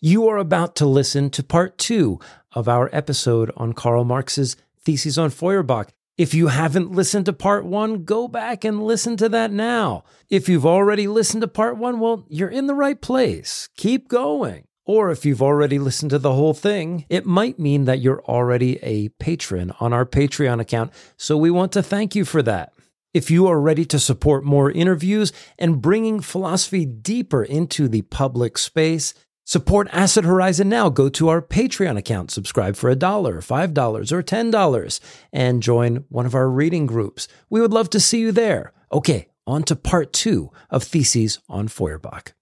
You are about to listen to part two of our episode on Karl Marx's Theses on Feuerbach. If you haven't listened to part one, go back and listen to that now. If you've already listened to part one, well, you're in the right place. Keep going. Or if you've already listened to the whole thing, it might mean that you're already a patron on our Patreon account. So we want to thank you for that. If you are ready to support more interviews and bringing philosophy deeper into the public space, Support Acid Horizon now. Go to our Patreon account, subscribe for a dollar, five dollars, or ten dollars, and join one of our reading groups. We would love to see you there. Okay, on to part two of Theses on Feuerbach.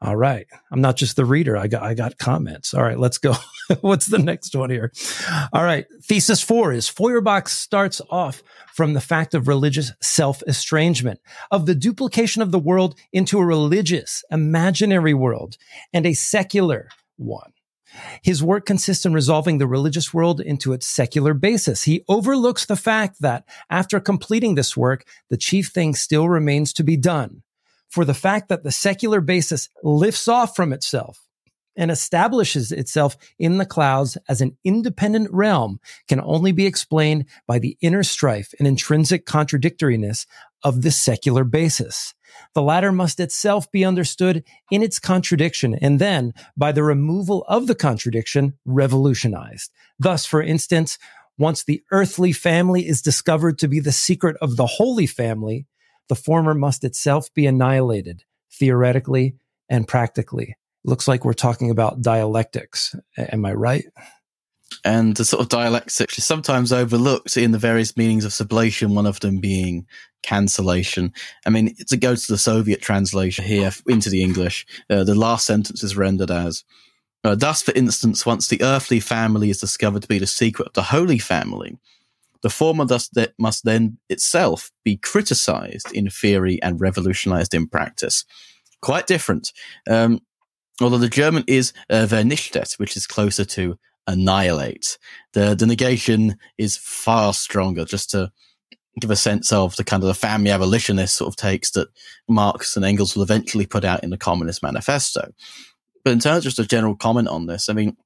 All right. I'm not just the reader. I got I got comments. All right, let's go. What's the next one here? All right. Thesis four is Feuerbach starts off from the fact of religious self estrangement, of the duplication of the world into a religious, imaginary world and a secular one. His work consists in resolving the religious world into its secular basis. He overlooks the fact that after completing this work, the chief thing still remains to be done. For the fact that the secular basis lifts off from itself and establishes itself in the clouds as an independent realm can only be explained by the inner strife and intrinsic contradictoriness of the secular basis. The latter must itself be understood in its contradiction and then, by the removal of the contradiction, revolutionized. Thus, for instance, once the earthly family is discovered to be the secret of the holy family, the former must itself be annihilated, theoretically and practically looks like we're talking about dialectics. Am I right? And the sort of dialectics is sometimes overlooked in the various meanings of sublation, one of them being cancellation. I mean, to go to the Soviet translation here into the English, uh, the last sentence is rendered as, uh, thus, for instance, once the earthly family is discovered to be the secret of the holy family, the former that must then itself be criticized in theory and revolutionized in practice. Quite different. Um, although the German is uh, vernichtet, which is closer to annihilate. The, the negation is far stronger, just to give a sense of the kind of the family abolitionist sort of takes that Marx and Engels will eventually put out in the Communist Manifesto. But in terms of just a general comment on this, I mean,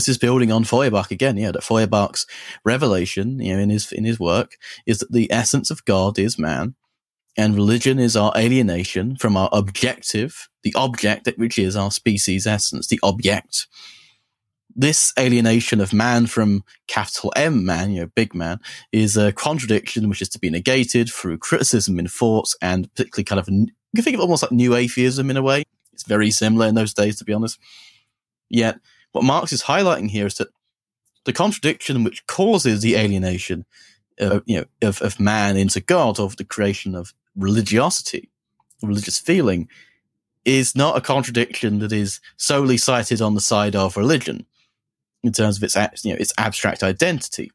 this is building on Feuerbach again, yeah, that Feuerbach's revelation, you know, in his, in his work is that the essence of God is man and religion is our alienation from our objective, the object which is our species essence, the object. This alienation of man from capital M man, you know, big man, is a contradiction which is to be negated through criticism in thoughts and particularly kind of, you can think of almost like new atheism in a way. It's very similar in those days, to be honest. Yet, what Marx is highlighting here is that the contradiction which causes the alienation uh, you know, of, of man into God, of the creation of religiosity, religious feeling, is not a contradiction that is solely cited on the side of religion in terms of its, you know, its abstract identity.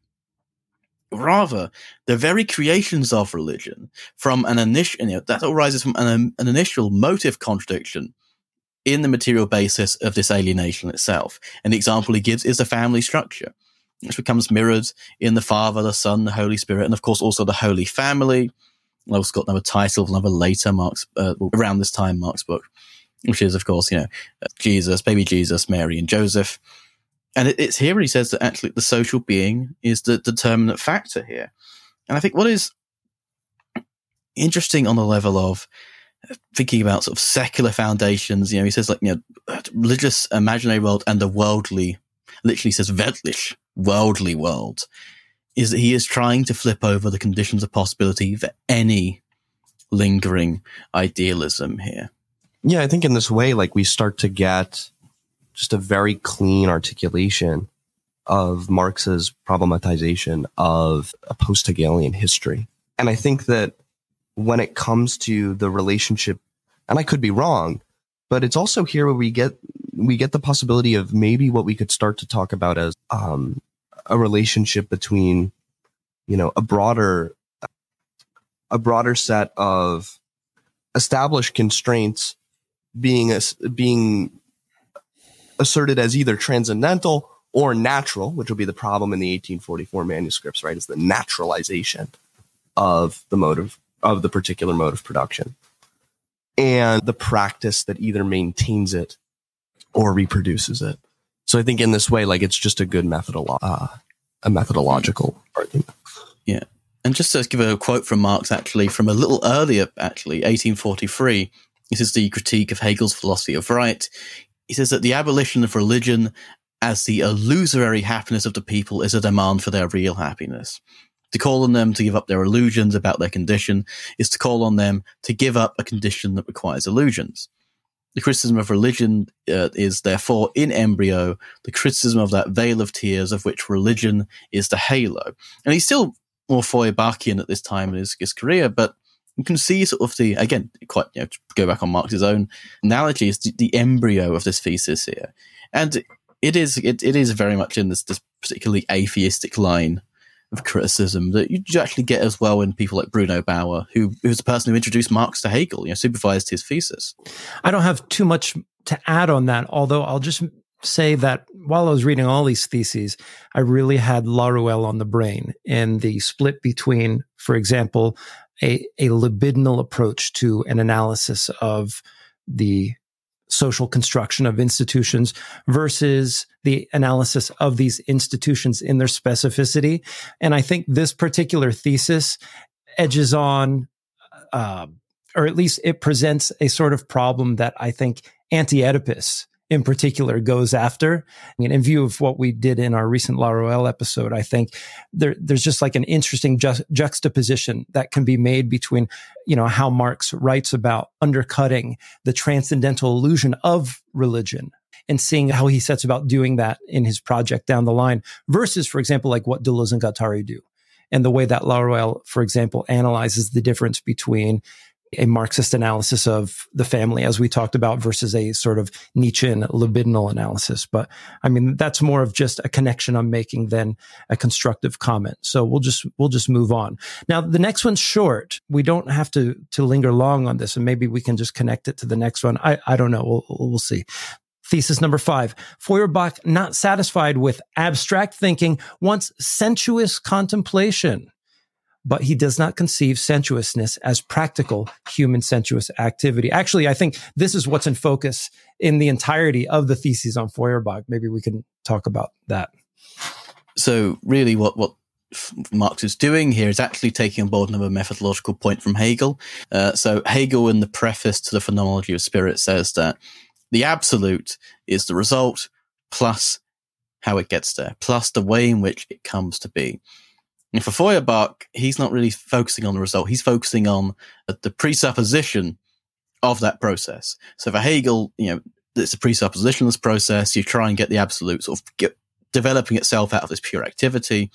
Rather, the very creations of religion from an initial, you know, that arises from an, an initial motive contradiction in the material basis of this alienation itself. An example he gives is the family structure, which becomes mirrored in the Father, the Son, the Holy Spirit, and of course also the Holy Family, I've also got another title, another later Marx's uh, around this time Marx's book, which is of course you know Jesus, baby Jesus, Mary, and Joseph. And it, it's here he says that actually the social being is the determinant factor here. And I think what is interesting on the level of thinking about sort of secular foundations, you know, he says like, you know, religious imaginary world and the worldly, literally says weltlich, worldly world is that he is trying to flip over the conditions of possibility for any lingering idealism here. Yeah, I think in this way, like we start to get just a very clean articulation of Marx's problematization of a post Hegelian history. And I think that when it comes to the relationship, and I could be wrong, but it's also here where we get we get the possibility of maybe what we could start to talk about as um, a relationship between, you know, a broader, a broader set of established constraints being a, being asserted as either transcendental or natural, which will be the problem in the 1844 manuscripts, right? Is the naturalization of the mode of, of the particular mode of production and the practice that either maintains it or reproduces it. So I think in this way, like it's just a good methodolo- uh, a methodological argument. Yeah. And just to give a quote from Marx, actually, from a little earlier, actually, 1843, this is the critique of Hegel's philosophy of right. He says that the abolition of religion as the illusory happiness of the people is a demand for their real happiness. To call on them to give up their illusions about their condition is to call on them to give up a condition that requires illusions. The criticism of religion uh, is therefore in embryo the criticism of that vale of tears of which religion is the halo. And he's still more Feuerbachian at this time in his, his career, but you can see sort of the again quite you know go back on Marx's own analogy is the, the embryo of this thesis here, and it is it, it is very much in this this particularly atheistic line of criticism that you actually get as well in people like Bruno Bauer, who who's the person who introduced Marx to Hegel, you know, supervised his thesis. I don't have too much to add on that, although I'll just say that while I was reading all these theses, I really had Laruelle on the brain and the split between, for example, a, a libidinal approach to an analysis of the social construction of institutions versus the analysis of these institutions in their specificity. And I think this particular thesis edges on, uh, or at least it presents a sort of problem that I think anti Oedipus in particular goes after. I mean, in view of what we did in our recent La Laruelle episode, I think there, there's just like an interesting ju- juxtaposition that can be made between, you know, how Marx writes about undercutting the transcendental illusion of religion and seeing how he sets about doing that in his project down the line versus, for example, like what Deleuze and Guattari do. And the way that La Laruelle, for example, analyzes the difference between a Marxist analysis of the family, as we talked about, versus a sort of Nietzschean libidinal analysis. But I mean, that's more of just a connection I'm making than a constructive comment. So we'll just we'll just move on. Now, the next one's short. We don't have to to linger long on this, and maybe we can just connect it to the next one. I I don't know. We'll we'll see. Thesis number five. Feuerbach, not satisfied with abstract thinking, wants sensuous contemplation but he does not conceive sensuousness as practical human sensuous activity. Actually, I think this is what's in focus in the entirety of the theses on Feuerbach. Maybe we can talk about that. So, really, what what Marx is doing here is actually taking on board another methodological point from Hegel. Uh, so, Hegel, in the preface to the Phenomenology of Spirit, says that the absolute is the result plus how it gets there, plus the way in which it comes to be. For Feuerbach, he's not really focusing on the result. He's focusing on the presupposition of that process. So for Hegel, you know, it's a presuppositionless process. You try and get the absolute sort of get, developing itself out of this pure activity.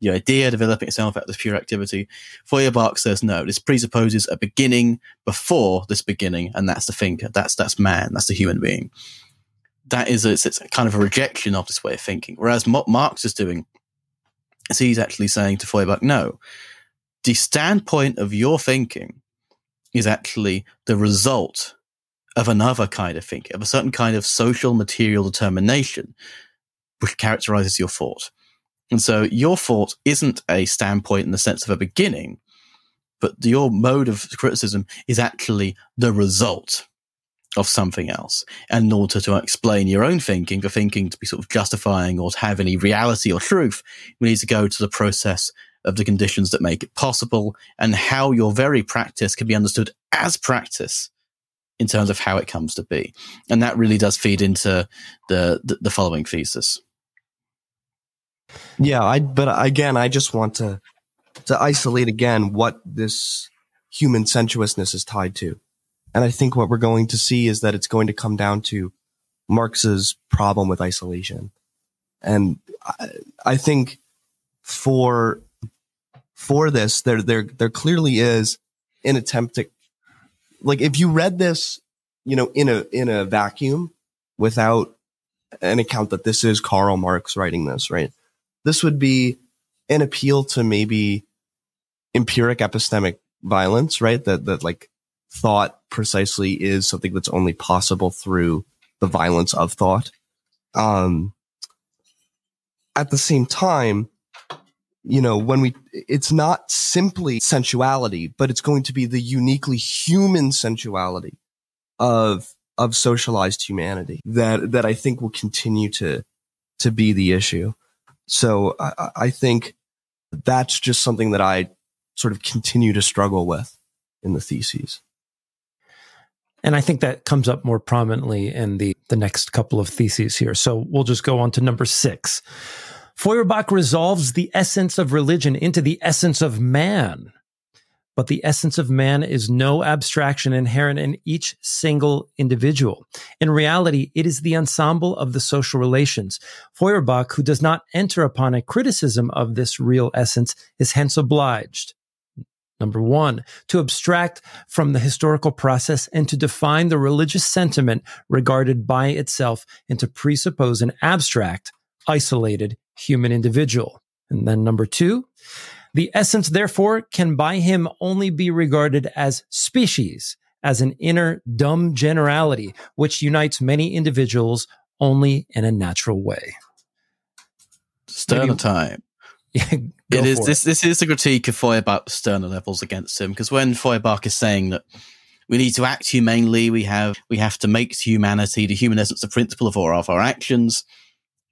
The idea developing itself out of this pure activity. Feuerbach says no. This presupposes a beginning before this beginning, and that's the thinker. That's that's man. That's the human being. That is a, it's, it's kind of a rejection of this way of thinking. Whereas what Marx is doing he's actually saying to Feuerbach, no, the standpoint of your thinking is actually the result of another kind of thinking, of a certain kind of social material determination, which characterizes your thought. And so your thought isn't a standpoint in the sense of a beginning, but your mode of criticism is actually the result of something else. And in order to explain your own thinking, for thinking to be sort of justifying or to have any reality or truth, we need to go to the process of the conditions that make it possible and how your very practice can be understood as practice in terms of how it comes to be. And that really does feed into the, the, the following thesis. Yeah, I but again, I just want to to isolate again what this human sensuousness is tied to. And I think what we're going to see is that it's going to come down to Marx's problem with isolation. And I, I think for, for this, there, there, there clearly is an attempt to, like, if you read this, you know, in a, in a vacuum without an account that this is Karl Marx writing this, right? This would be an appeal to maybe empiric epistemic violence, right? That, that like thought precisely is something that's only possible through the violence of thought. Um, at the same time, you know, when we, it's not simply sensuality, but it's going to be the uniquely human sensuality of, of socialized humanity that, that I think will continue to, to be the issue. So I, I think that's just something that I sort of continue to struggle with in the theses. And I think that comes up more prominently in the, the next couple of theses here. So we'll just go on to number six. Feuerbach resolves the essence of religion into the essence of man. But the essence of man is no abstraction inherent in each single individual. In reality, it is the ensemble of the social relations. Feuerbach, who does not enter upon a criticism of this real essence, is hence obliged Number one, to abstract from the historical process and to define the religious sentiment regarded by itself and to presuppose an abstract, isolated human individual. And then number two, the essence, therefore, can by him only be regarded as species, as an inner dumb generality, which unites many individuals only in a natural way. Stirner time. it is this. It. This is the critique of Feuerbach's Stirner levels against him because when Feuerbach is saying that we need to act humanely, we have we have to make humanity, the human essence, the principle of all of our actions.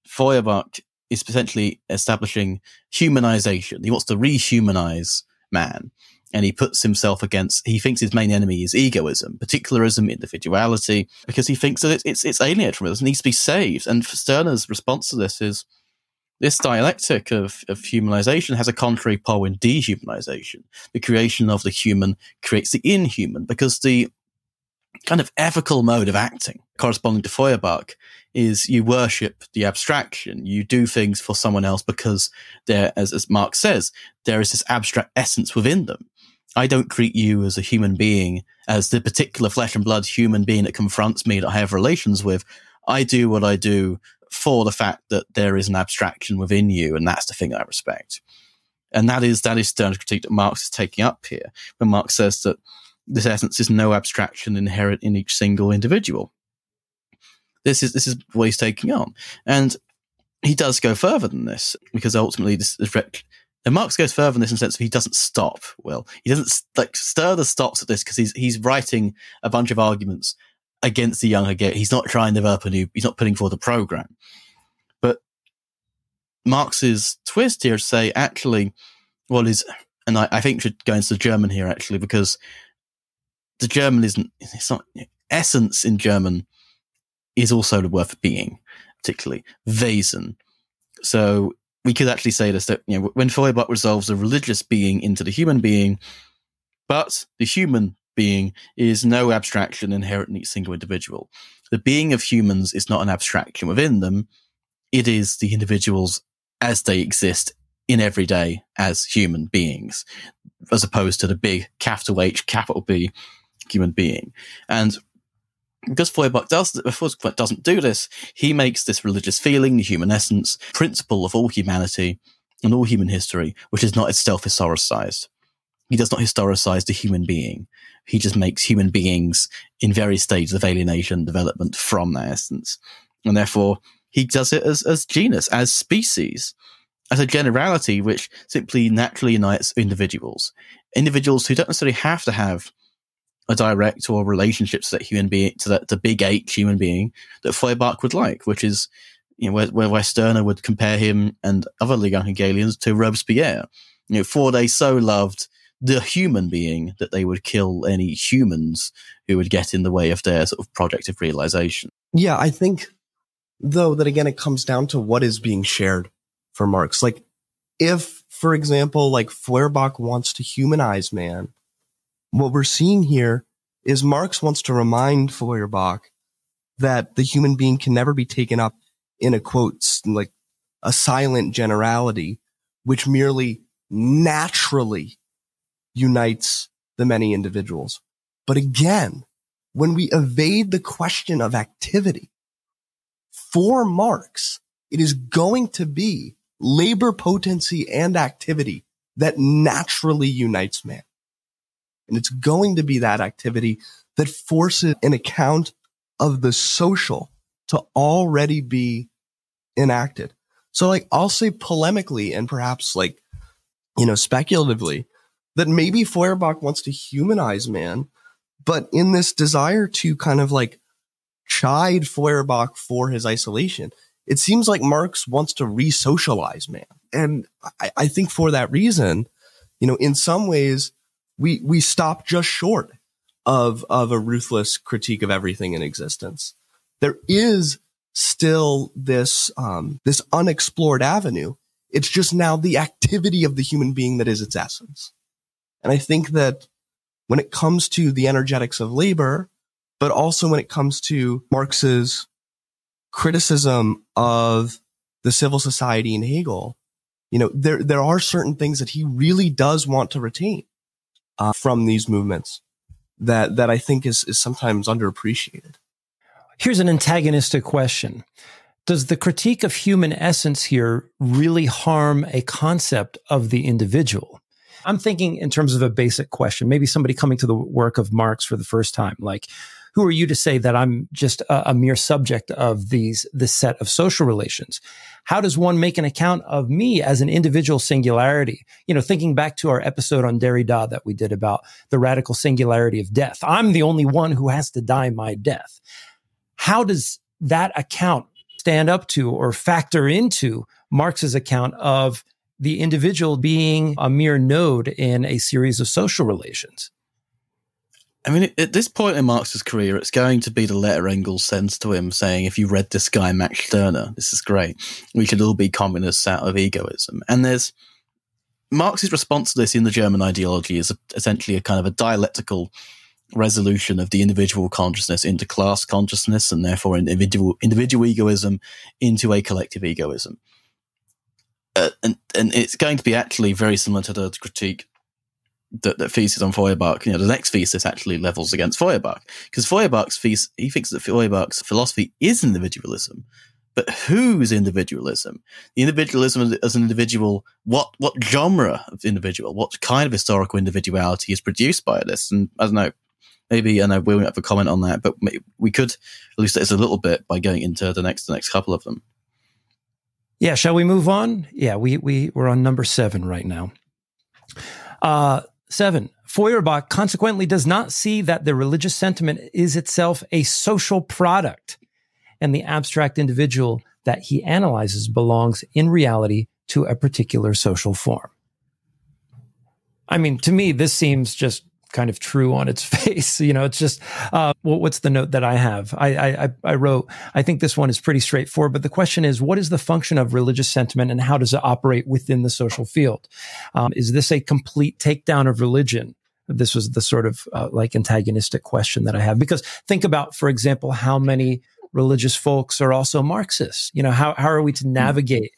Feuerbach is potentially establishing humanization. He wants to rehumanize man, and he puts himself against. He thinks his main enemy is egoism, particularism, individuality, because he thinks that it's it's, it's alienated from us, it needs to be saved. And Stirner's response to this is this dialectic of, of humanization has a contrary pole in dehumanization. The creation of the human creates the inhuman because the kind of ethical mode of acting corresponding to Feuerbach is you worship the abstraction. You do things for someone else because there, as, as Marx says, there is this abstract essence within them. I don't treat you as a human being, as the particular flesh and blood human being that confronts me that I have relations with. I do what I do for the fact that there is an abstraction within you, and that's the thing I respect. And that is that is Stirner's critique that Marx is taking up here, when Marx says that this essence is no abstraction inherent in each single individual. This is this is what he's taking on, and he does go further than this because ultimately this is. And Marx goes further in this in the sense of he doesn't stop. Well, he doesn't like Stirner stops at this because he's he's writing a bunch of arguments against the younger get. He's not trying to develop a new, he's not putting forward a program. But Marx's twist here to say, actually, what is, and I, I think should go into the German here actually, because the German isn't, it's not, essence in German is also the word for being, particularly Wesen. So we could actually say this that, you know, when Feuerbach resolves the religious being into the human being, but the human being is no abstraction inherent in each single individual. The being of humans is not an abstraction within them. It is the individuals as they exist in every day as human beings, as opposed to the big capital H, capital B human being. And because Feuerbach does, Feuerbach doesn't do this, he makes this religious feeling, the human essence, principle of all humanity and all human history, which is not itself historicized. He does not historicize the human being. He just makes human beings in various stages of alienation development from that essence. And therefore, he does it as, as genus, as species, as a generality which simply naturally unites individuals. Individuals who don't necessarily have to have a direct or relationship to that human being, to that the big H human being that Feuerbach would like, which is you know where, where, Stirner would compare him and other young Hegelians to Robespierre. You know, for they so loved the human being that they would kill any humans who would get in the way of their sort of project of realization. Yeah, I think though that again it comes down to what is being shared for Marx. Like if, for example, like Feuerbach wants to humanize man, what we're seeing here is Marx wants to remind Feuerbach that the human being can never be taken up in a quote, like a silent generality, which merely naturally unites the many individuals. But again, when we evade the question of activity for Marx, it is going to be labor potency and activity that naturally unites man. And it's going to be that activity that forces an account of the social to already be enacted. So like I'll say polemically and perhaps like, you know, speculatively that maybe Feuerbach wants to humanize man, but in this desire to kind of like chide Feuerbach for his isolation. It seems like Marx wants to re-socialize man. And I, I think for that reason, you know, in some ways, we, we stop just short of, of a ruthless critique of everything in existence. There is still this, um, this unexplored avenue. It's just now the activity of the human being that is its essence. And I think that when it comes to the energetics of labor, but also when it comes to Marx's criticism of the civil society in Hegel, you know, there, there are certain things that he really does want to retain uh, from these movements that, that I think is, is sometimes underappreciated. Here's an antagonistic question. Does the critique of human essence here really harm a concept of the individual? I'm thinking in terms of a basic question, maybe somebody coming to the work of Marx for the first time, like, who are you to say that I'm just a, a, mere subject of these this set of social relations? How does one make an account of me as an individual singularity? You know, thinking back to our episode on Derrida that we did about the radical singularity of death. I'm the only one who has to die my death. How does that account stand up to or factor into Marx's account of the individual being a mere node in a series of social relations? I mean, at this point in Marx's career, it's going to be the letter Engels sends to him saying, if you read this guy, Max Stirner, this is great. We should all be communists out of egoism. And there's Marx's response to this in the German ideology is essentially a kind of a dialectical resolution of the individual consciousness into class consciousness and therefore individual, individual egoism into a collective egoism. Uh, and, and it's going to be actually very similar to the critique that, that thesis on Feuerbach, you know, the next thesis actually levels against Feuerbach. Because Feuerbach's thesis, he thinks that Feuerbach's philosophy is individualism. But whose individualism? The individualism as an individual, what, what genre of individual, what kind of historical individuality is produced by this? And I don't know, maybe, I know we won't have a comment on that, but we could elucidate this a little bit by going into the next, the next couple of them. Yeah. Shall we move on? Yeah. We, we, we're on number seven right now. Uh, Seven, Feuerbach consequently does not see that the religious sentiment is itself a social product and the abstract individual that he analyzes belongs in reality to a particular social form. I mean, to me, this seems just kind of true on its face. You know, it's just, uh, what's the note that I have? I, I, I wrote, I think this one is pretty straightforward, but the question is, what is the function of religious sentiment and how does it operate within the social field? Um, is this a complete takedown of religion? This was the sort of uh, like antagonistic question that I have because think about, for example, how many religious folks are also Marxists. You know, how, how are we to hmm. navigate,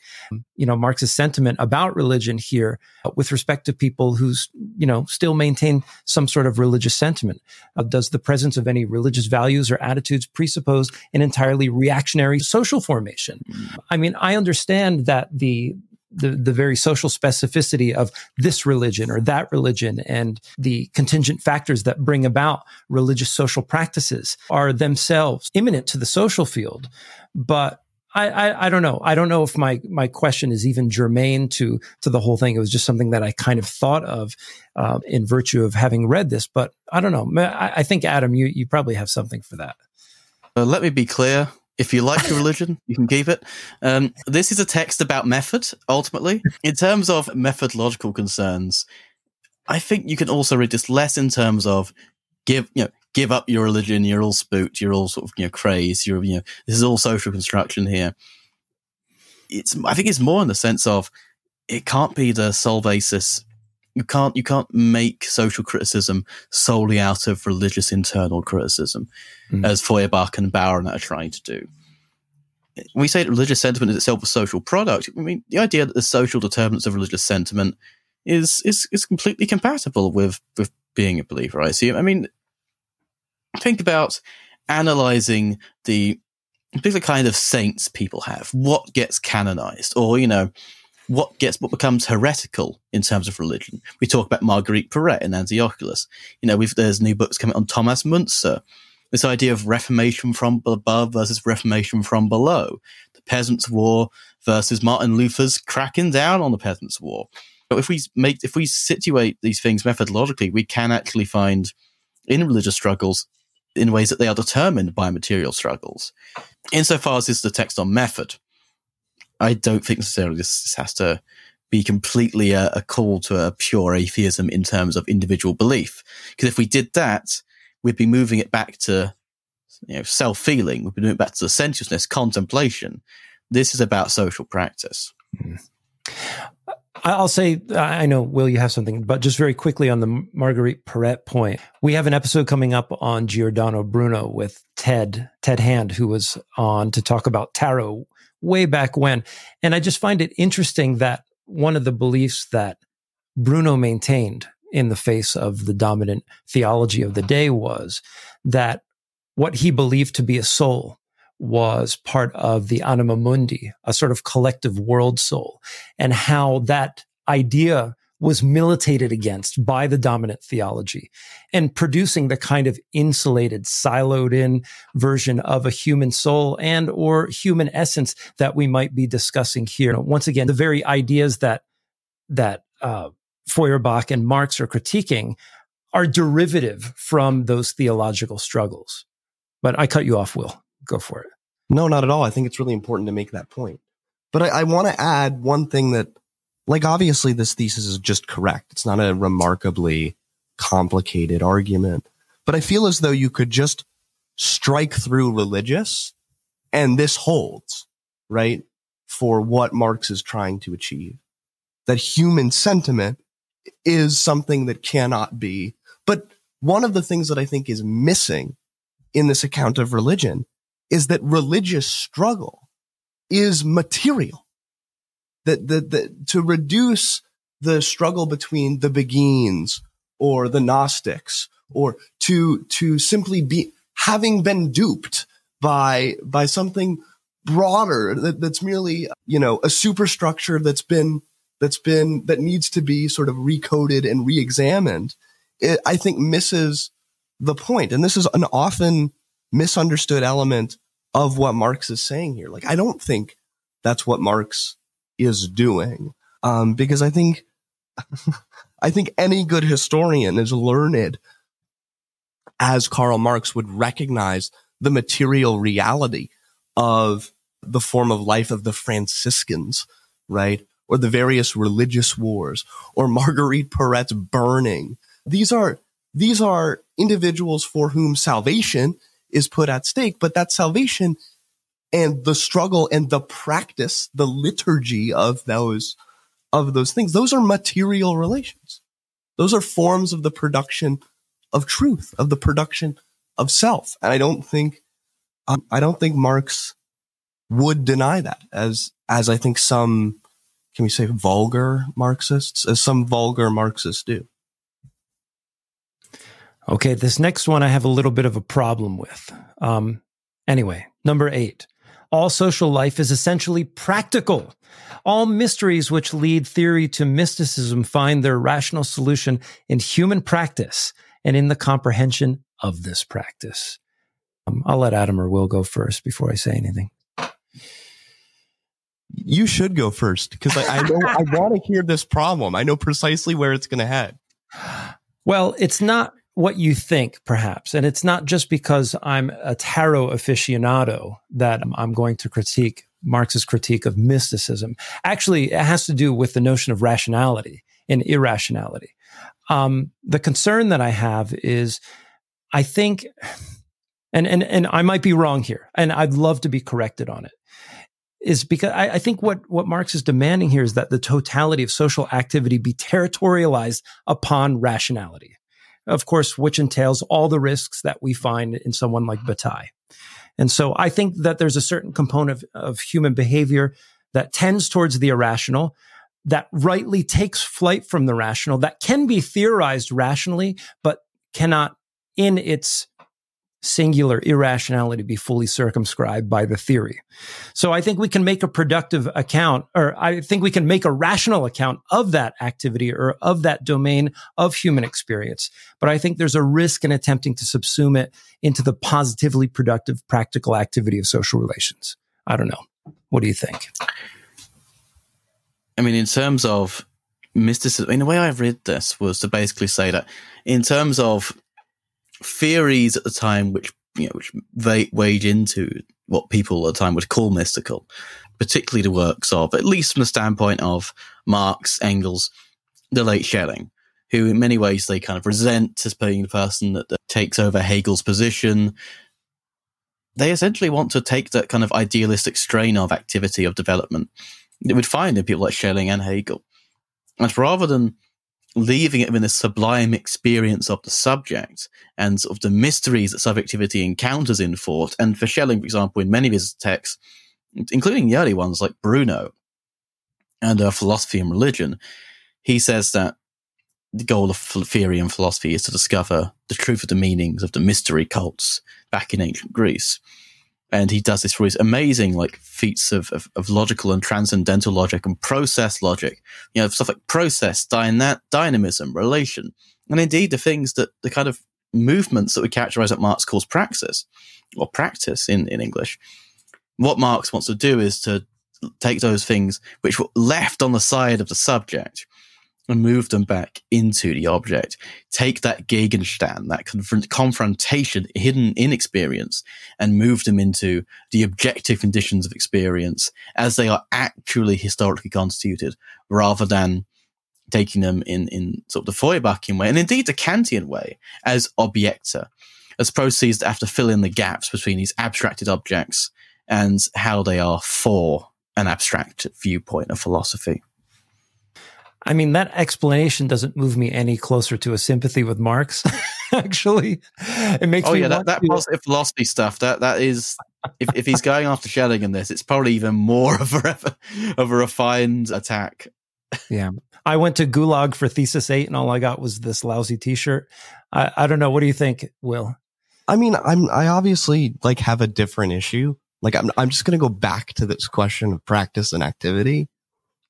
you know, Marxist sentiment about religion here with respect to people who's, you know, still maintain some sort of religious sentiment? Uh, does the presence of any religious values or attitudes presuppose an entirely reactionary social formation? Hmm. I mean, I understand that the, the, the very social specificity of this religion or that religion and the contingent factors that bring about religious social practices are themselves immanent to the social field. But I, I, I, don't know. I don't know if my, my question is even germane to, to the whole thing. It was just something that I kind of thought of, uh, in virtue of having read this, but I don't know. I, I think Adam, you, you probably have something for that. Uh, let me be clear. If you like your religion, you can keep it. Um, this is a text about method, ultimately. In terms of methodological concerns, I think you can also read this less in terms of give, you know, give up your religion, you're all spooked, you're all sort of, you know, crazed, you're, you know, this is all social construction here. It's, I think it's more in the sense of it can't be the sole basis you can't you can't make social criticism solely out of religious internal criticism, mm. as Feuerbach and Bauer are trying to do. We say that religious sentiment is itself a social product, I mean the idea that the social determinants of religious sentiment is is is completely compatible with with being a believer. I see. I mean, think about analyzing the particular kind of saints people have. What gets canonized, or you know, what gets what becomes heretical in terms of religion. We talk about Marguerite Porete and Antiochus. You know, there's new books coming on Thomas Müntzer. This idea of reformation from above versus reformation from below, the Peasants' War versus Martin Luther's cracking down on the Peasants' War. But if we make if we situate these things methodologically, we can actually find in religious struggles in ways that they are determined by material struggles. Insofar as this is the text on method, I don't think necessarily this, this has to be completely a, a, call to a pure atheism in terms of individual belief. Because if we did that, we'd be moving it back to you know, self feeling. We'd be moving it back to the sensuousness, contemplation. This is about social practice. Mm. I'll say, I know, Will, you have something, but just very quickly on the Marguerite Porete point, we have an episode coming up on Giordano Bruno with Ted, Ted Hand, who was on to talk about tarot way back when. And I just find it interesting that one of the beliefs that Bruno maintained in the face of the dominant theology of the day was that what he believed to be a soul was part of the anima mundi, a sort of collective world soul, and how that idea was militated against by the dominant theology and producing the kind of insulated, siloed in version of a human soul and or human essence that we might be discussing here. Once again, the very ideas that, that, uh, Feuerbach and Marx are critiquing are derivative from those theological struggles. But I cut you off, Will. Go for it. No, not at all. I think it's really important to make that point. But I, I want to add one thing that, like, obviously this thesis is just correct. It's not a remarkably complicated argument, but I feel as though you could just strike through religious and this holds, right? For what Marx is trying to achieve. That human sentiment is something that cannot be. But one of the things that I think is missing in this account of religion is that religious struggle is material. That, that, that to reduce the struggle between the Beguines or the Gnostics or to, to simply be having been duped by, by something broader that, that's merely, you know, a superstructure that's been, that's been, that needs to be sort of recoded and re-examined, it, I think misses the point. And this is an often misunderstood element of what Marx is saying here. Like, I don't think that's what Marx is doing. Um, because I think, I think any good historian is learned as Karl Marx would recognize the material reality of the form of life of the Franciscans, right? Or the various religious wars or Marguerite Porete's burning. These are, these are individuals for whom salvation is put at stake, but that salvation and the struggle and the practice, the liturgy of those, of those things, those are material relations. Those are forms of the production of truth, of the production of self. And I don't think, um, I don't think Marx would deny that as, as I think some, can we say vulgar Marxists, as some vulgar Marxists do. Okay, this next one I have a little bit of a problem with. Um, anyway, number eight. All social life is essentially practical. All mysteries which lead theory to mysticism find their rational solution in human practice and in the comprehension of this practice. Um, I'll let Adam or Will go first before I say anything. You should go first because I, I know I want to hear this problem. I know precisely where it's going to head. Well, it's not what you think, perhaps. And it's not just because I'm a tarot aficionado that I'm going to critique Marx's critique of mysticism. Actually, it has to do with the notion of rationality and irrationality. Um, the concern that I have is, I think, and, and, and I might be wrong here, and I'd love to be corrected on it, is because I, I think what, what Marx is demanding here is that the totality of social activity be territorialized upon rationality of course, which entails all the risks that we find in someone like Bataille. And so I think that there's a certain component of, of human behavior that tends towards the irrational, that rightly takes flight from the rational, that can be theorized rationally, but cannot in its singular irrationality be fully circumscribed by the theory. So I think we can make a productive account, or I think we can make a rational account of that activity or of that domain of human experience. But I think there's a risk in attempting to subsume it into the positively productive practical activity of social relations. I don't know. What do you think? I mean, in terms of mysticism, in the way I read this was to basically say that in terms of theories at the time which you know which they wage into what people at the time would call mystical, particularly the works of, at least from the standpoint of Marx, Engels, the late Schelling, who in many ways they kind of resent as being the person that, that takes over Hegel's position. They essentially want to take that kind of idealistic strain of activity of development that we'd find in people like Schelling and Hegel. And rather than leaving it in the sublime experience of the subject and of the mysteries that subjectivity encounters in thought. And for Schelling, for example, in many of his texts, including the early ones like Bruno and uh, Philosophy and Religion, he says that the goal of theory and philosophy is to discover the truth of the meanings of the mystery cults back in ancient Greece and he does this through his amazing like feats of, of, of, logical and transcendental logic and process logic. You know stuff like process dyna- dynamism relation. And indeed the things that the kind of movements that we characterize at marx calls praxis or practice in, in english what marx wants to do is to take those things which were left on the side of the subject and move them back into the object. Take that Gegenstand, that conf- confrontation hidden in experience, and move them into the objective conditions of experience as they are actually historically constituted, rather than taking them in, in sort of the Feuerbachian way, and indeed the Kantian way, as objecta, as processes that have to fill in the gaps between these abstracted objects and how they are for an abstract viewpoint of philosophy. I mean, that explanation doesn't move me any closer to a sympathy with Marx. Actually, it makes oh me yeah, that, that positive philosophy stuff. That that is, if if he's going after Schelling in this, it's probably even more of a of a refined attack. Yeah, I went to Gulag for thesis eight, and all I got was this lousy T-shirt. I, I don't know. What do you think, Will? I mean, I'm I obviously like have a different issue. Like I'm I'm just gonna go back to this question of practice and activity.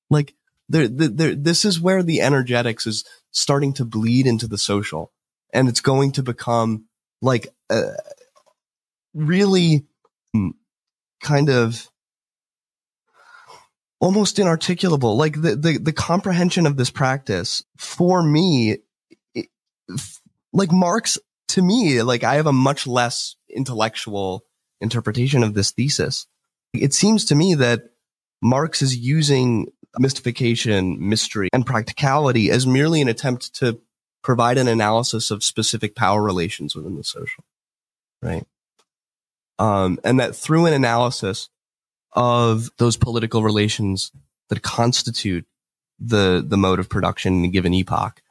Like this is where the energetics is starting to bleed into the social. And it's going to become like really hmm, kind of almost inarticulable. Like the, the the comprehension of this practice for me it, like marx to me like i have a much less intellectual interpretation of this thesis. It seems to me that marx is using mystification, mystery, and practicality as merely an attempt to provide an analysis of specific power relations within the social, right? Um, and that through an analysis of those political relations that constitute the the mode of production in a given epoch,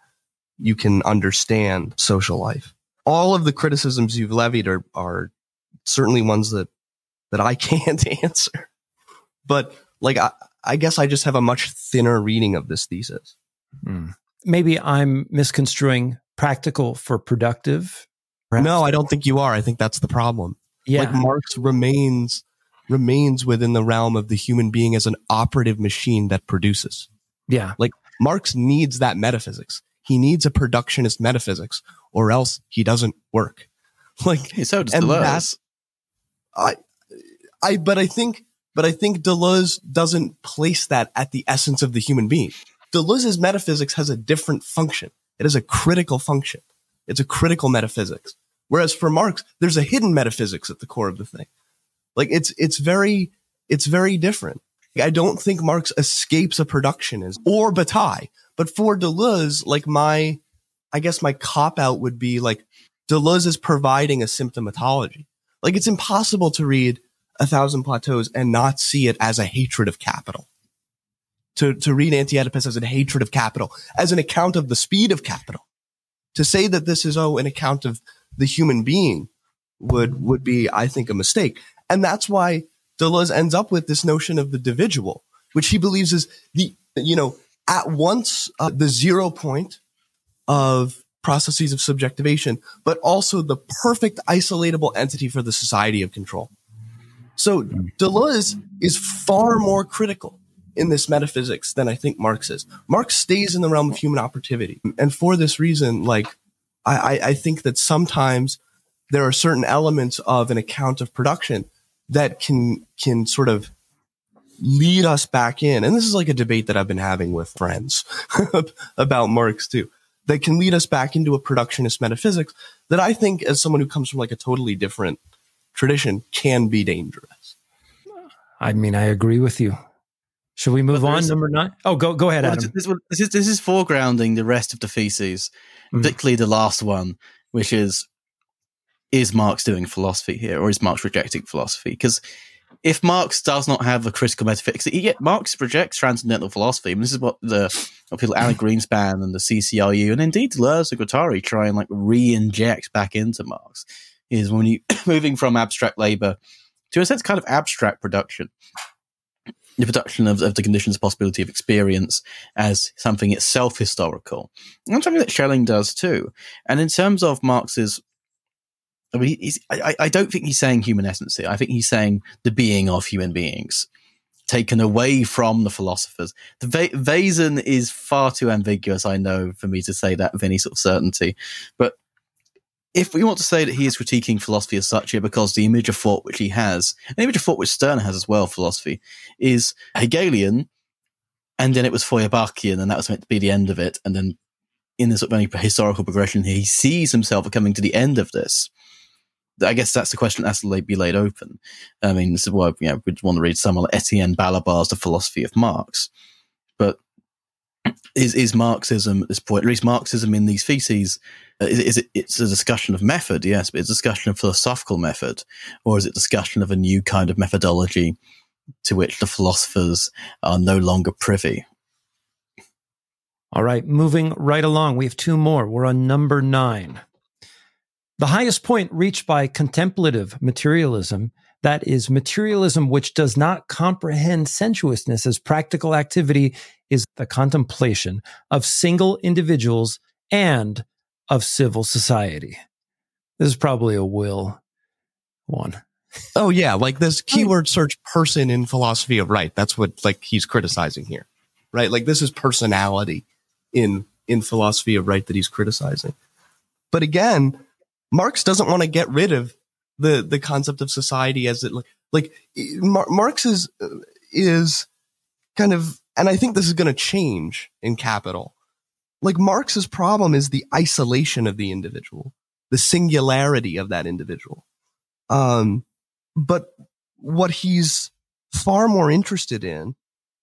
you can understand social life. All of the criticisms you've levied are are certainly ones that that I can't answer. But like I, I guess I just have a much thinner reading of this thesis. Hmm. Maybe I'm misconstruing practical for productive. Perhaps. No, I don't think you are. I think that's the problem. Yeah. Like Marx remains remains within the realm of the human being as an operative machine that produces. Yeah. Like Marx needs that metaphysics. He needs a productionist metaphysics or else he doesn't work. Like so does the Deleuze. I I but I think but I think Deleuze doesn't place that at the essence of the human being. Deleuze's metaphysics has a different function. It is a critical function. It's a critical metaphysics. Whereas for Marx, there's a hidden metaphysics at the core of the thing. Like it's, it's very, it's very different. I don't think Marx escapes a productionism or Bataille, but for Deleuze, like my, I guess my cop out would be like Deleuze is providing a symptomatology. Like it's impossible to read a thousand plateaus and not see it as a hatred of capital. To, to read Anti-Oedipus as a hatred of capital, as an account of the speed of capital. To say that this is, oh, an account of the human being would, would be, I think, a mistake. And that's why Deleuze ends up with this notion of the individual, which he believes is the, you know, at once uh, the zero point of processes of subjectivation, but also the perfect isolatable entity for the society of control. So Deleuze is far more critical in this metaphysics than I think Marx is. Marx stays in the realm of human operativity. And for this reason, like, I, I think that sometimes there are certain elements of an account of production that can, can sort of lead us back in. And this is like a debate that I've been having with friends about Marx too. that can lead us back into a productionist metaphysics that I think, as someone who comes from like a totally different tradition, can be dangerous. I mean, I agree with you. Should we move on? Number nine. Oh, go go ahead, Well, Adam. this, this is this is foregrounding the rest of the theses, Mm. particularly the last one, which is is Marx doing philosophy here, or is Marx rejecting philosophy? Because if Marx does not have a critical metaphysics, he, yeah, Marx rejects transcendental philosophy. and this is what the what people Alan Greenspan and the CCRU and indeed Deleuze and Guattari try and like re-inject back into Marx is when you moving from abstract labor to a sense kind of abstract production. The production of, of the conditions possibility of experience as something itself historical. And something that Schelling does too. And in terms of Marx's I mean, I, I don't think he's saying human essence here. I think he's saying the being of human beings, taken away from the philosophers. The Va- Wesen is far too ambiguous, I know, for me to say that with any sort of certainty. But if we want to say that he is critiquing philosophy as such here, because the image of thought which he has, an image of thought which Stirner has as well, philosophy, is Hegelian, and then it was Feuerbachian, and that was meant to be the end of it. And then in this sort of historical progression, he sees himself coming to the end of this. I guess that's the question that has to be laid open. I mean, this is why you know, we'd want to read someone like Etienne Balibar's The Philosophy of Marx. Is is Marxism at this point, at least Marxism in these theses, uh, is, is it it's a discussion of method, yes, but it's a discussion of philosophical method, or is it discussion of a new kind of methodology to which the philosophers are no longer privy? All right, moving right along. We have two more. We're on number nine. The highest point reached by contemplative materialism, that is, materialism which does not comprehend sensuousness as practical activity, is the contemplation of single individuals and of civil society. This is probably a will one. Oh yeah, like this oh, keyword search person in philosophy of right. That's what like he's criticizing here. Right? Like this is personality in in philosophy of right that he's criticizing. But again, Marx doesn't want to get rid of the the concept of society as it like like Mar- Marx is is kind of and I think this is going to change in capital. Like Marx's problem is the isolation of the individual, the singularity of that individual. Um but what he's far more interested in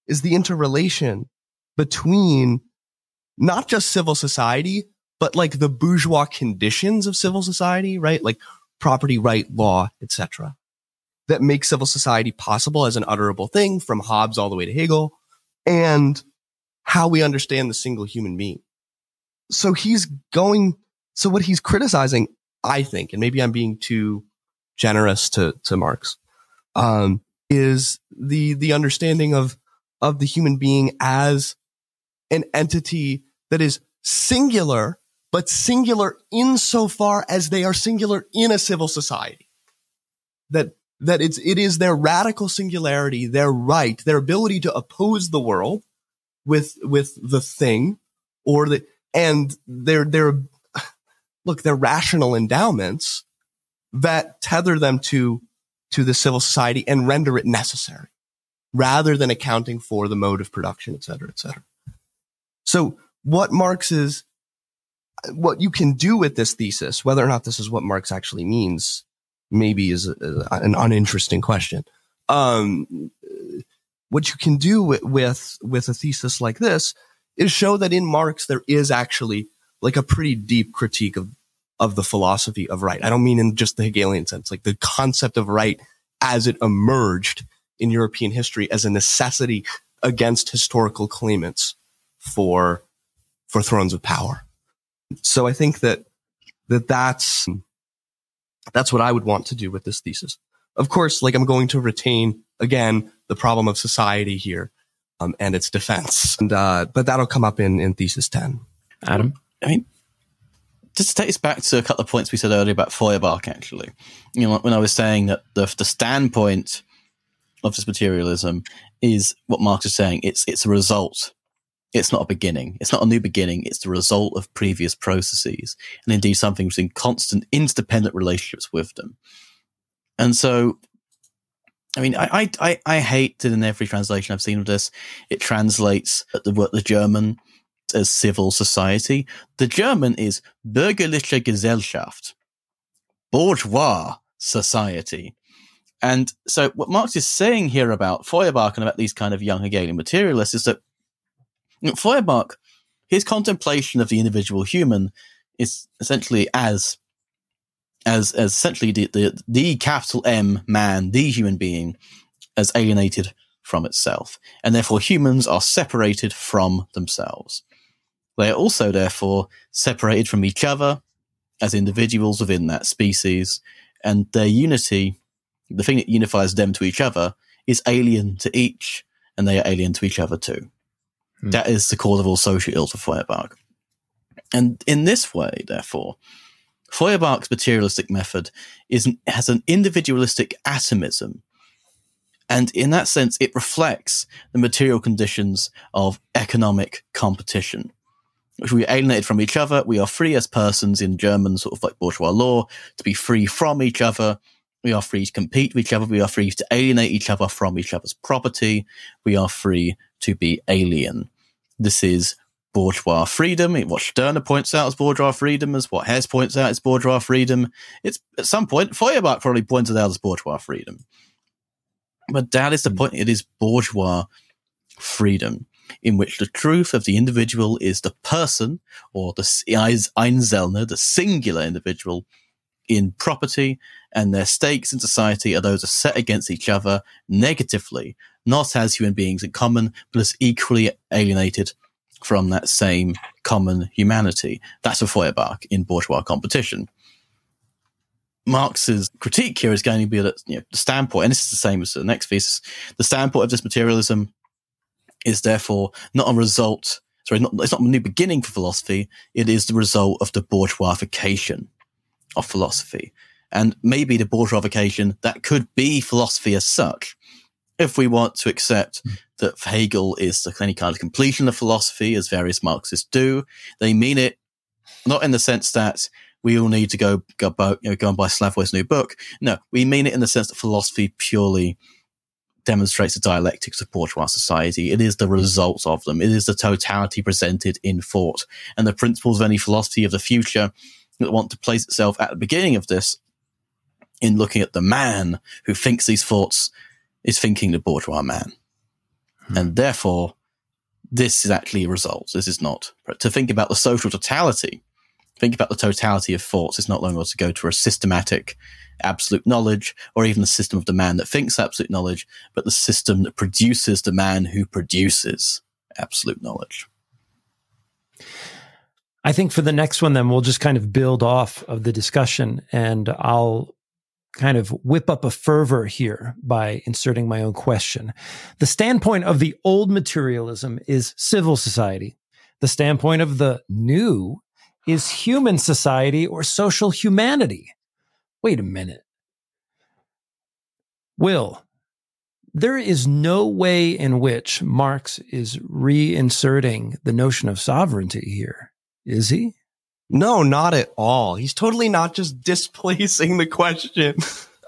is the interrelation between not just civil society, but like the bourgeois conditions of civil society, right? Like property right law, etc. That make civil society possible as an utterable thing from Hobbes all the way to Hegel and how we understand the single human being. So he's going, so what he's criticizing, I think, and maybe I'm being too generous to, to Marx, um, is the, the understanding of, of the human being as an entity that is singular, but singular insofar as they are singular in a civil society. That, that it's, it is their radical singularity, their right, their ability to oppose the world with, with the thing or the, and their, their, look, their rational endowments that tether them to, to the civil society and render it necessary rather than accounting for the mode of production, et cetera, et cetera. So what Marx is, what you can do with this thesis, whether or not this is what Marx actually means, maybe is a, an uninteresting question. Um, what you can do with, with, with a thesis like this is show that in Marx there is actually like a pretty deep critique of, of the philosophy of right. I don't mean in just the Hegelian sense, like the concept of right as it emerged in European history as a necessity against historical claimants for, for thrones of power. So I think that, that that's, that's what I would want to do with this thesis. Of course, like I'm going to retain again the problem of society here, um, and its defense. And, uh, but that'll come up in, in thesis 10. Adam? I mean, just to take us back to a couple of points we said earlier about Feuerbach, actually, you know, when I was saying that the, the standpoint of this materialism is what Marx is saying. It's, it's a result. It's not a beginning. It's not a new beginning. It's the result of previous processes and indeed something which in constant interdependent relationships with them. And so, I mean, I, I, I hate that in every translation I've seen of this, it translates the the German as civil society. The German is bürgerliche Gesellschaft, bourgeois society. And so what Marx is saying here about Feuerbach and about these kind of young Hegelian materialists is that Feuerbach, his contemplation of the individual human is essentially as as, as essentially the, the, the capital M man, the human being, as alienated from itself. And therefore humans are separated from themselves. They are also therefore separated from each other as individuals within that species. And their unity, the thing that unifies them to each other, is alien to each, and they are alien to each other too. Hmm. That is the cause of all social ills for Feuerbach. And in this way, therefore, Feuerbach's materialistic method is, has an individualistic atomism. And in that sense, it reflects the material conditions of economic competition. If we are alienated from each other, we are free as persons in German sort of like bourgeois law to be free from each other. We are free to compete with each other. We are free to alienate each other from each other's property. We are free to be alien. This is bourgeois freedom. What Stirner points out as bourgeois freedom is what Hess points out as bourgeois freedom. It's at some point, Feuerbach probably pointed out as bourgeois freedom. But that is the hmm. point. It is bourgeois freedom in which the truth of the individual is the person or the Einzelner, the singular individual in property and their stakes in society are those are set against each other negatively, not as human beings in common, but as equally alienated from that same common humanity. That's a Feuerbach in bourgeois competition. Marx's critique here is going to be that you know, the standpoint, and this is the same as the next thesis, the standpoint of this materialism is therefore not a result, sorry, not, it's not a new beginning for philosophy, it is the result of the bourgeoisification of philosophy. And maybe the bourgeoisification that could be philosophy as such, if we want to accept mm that Hegel is any kind of completion of philosophy, as various Marxists do. They mean it not in the sense that we all need to go go, you know, go and buy Slavoj's new book. No, we mean it in the sense that philosophy purely demonstrates the dialectics of bourgeois society. It is the results of them. It is the totality presented in thought and the principles of any philosophy of the future that want to place itself at the beginning of this in looking at the man who thinks these thoughts is thinking the bourgeois man. Hmm. And therefore, this is actually results. This is not to think about the social totality. Think about the totality of thoughts. It's not longer to go to a systematic absolute knowledge or even the system of the man that thinks absolute knowledge, but the system that produces the man who produces absolute knowledge. I think for the next one, then we'll just kind of build off of the discussion and I'll kind of whip up a fervor here by inserting my own question. The standpoint of the old materialism is civil society. The standpoint of the new is human society or social humanity. Wait a minute. Will, there is no way in which Marx is reinserting the notion of sovereignty here, is he? No, not at all. He's totally not just displacing the question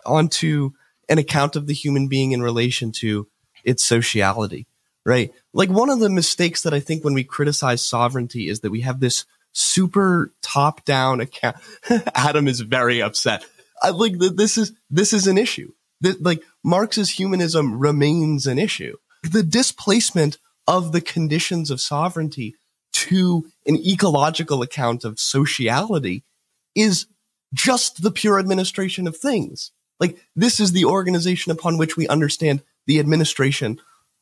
onto an account of the human being in relation to its sociality, right? Like one of the mistakes that I think when we criticize sovereignty is that we have this super top down account. Adam is very upset. I like this is, this is an issue that like Marx's humanism remains an issue. The displacement of the conditions of sovereignty to an ecological account of sociality is just the pure administration of things. Like this is the organization upon which we understand the administration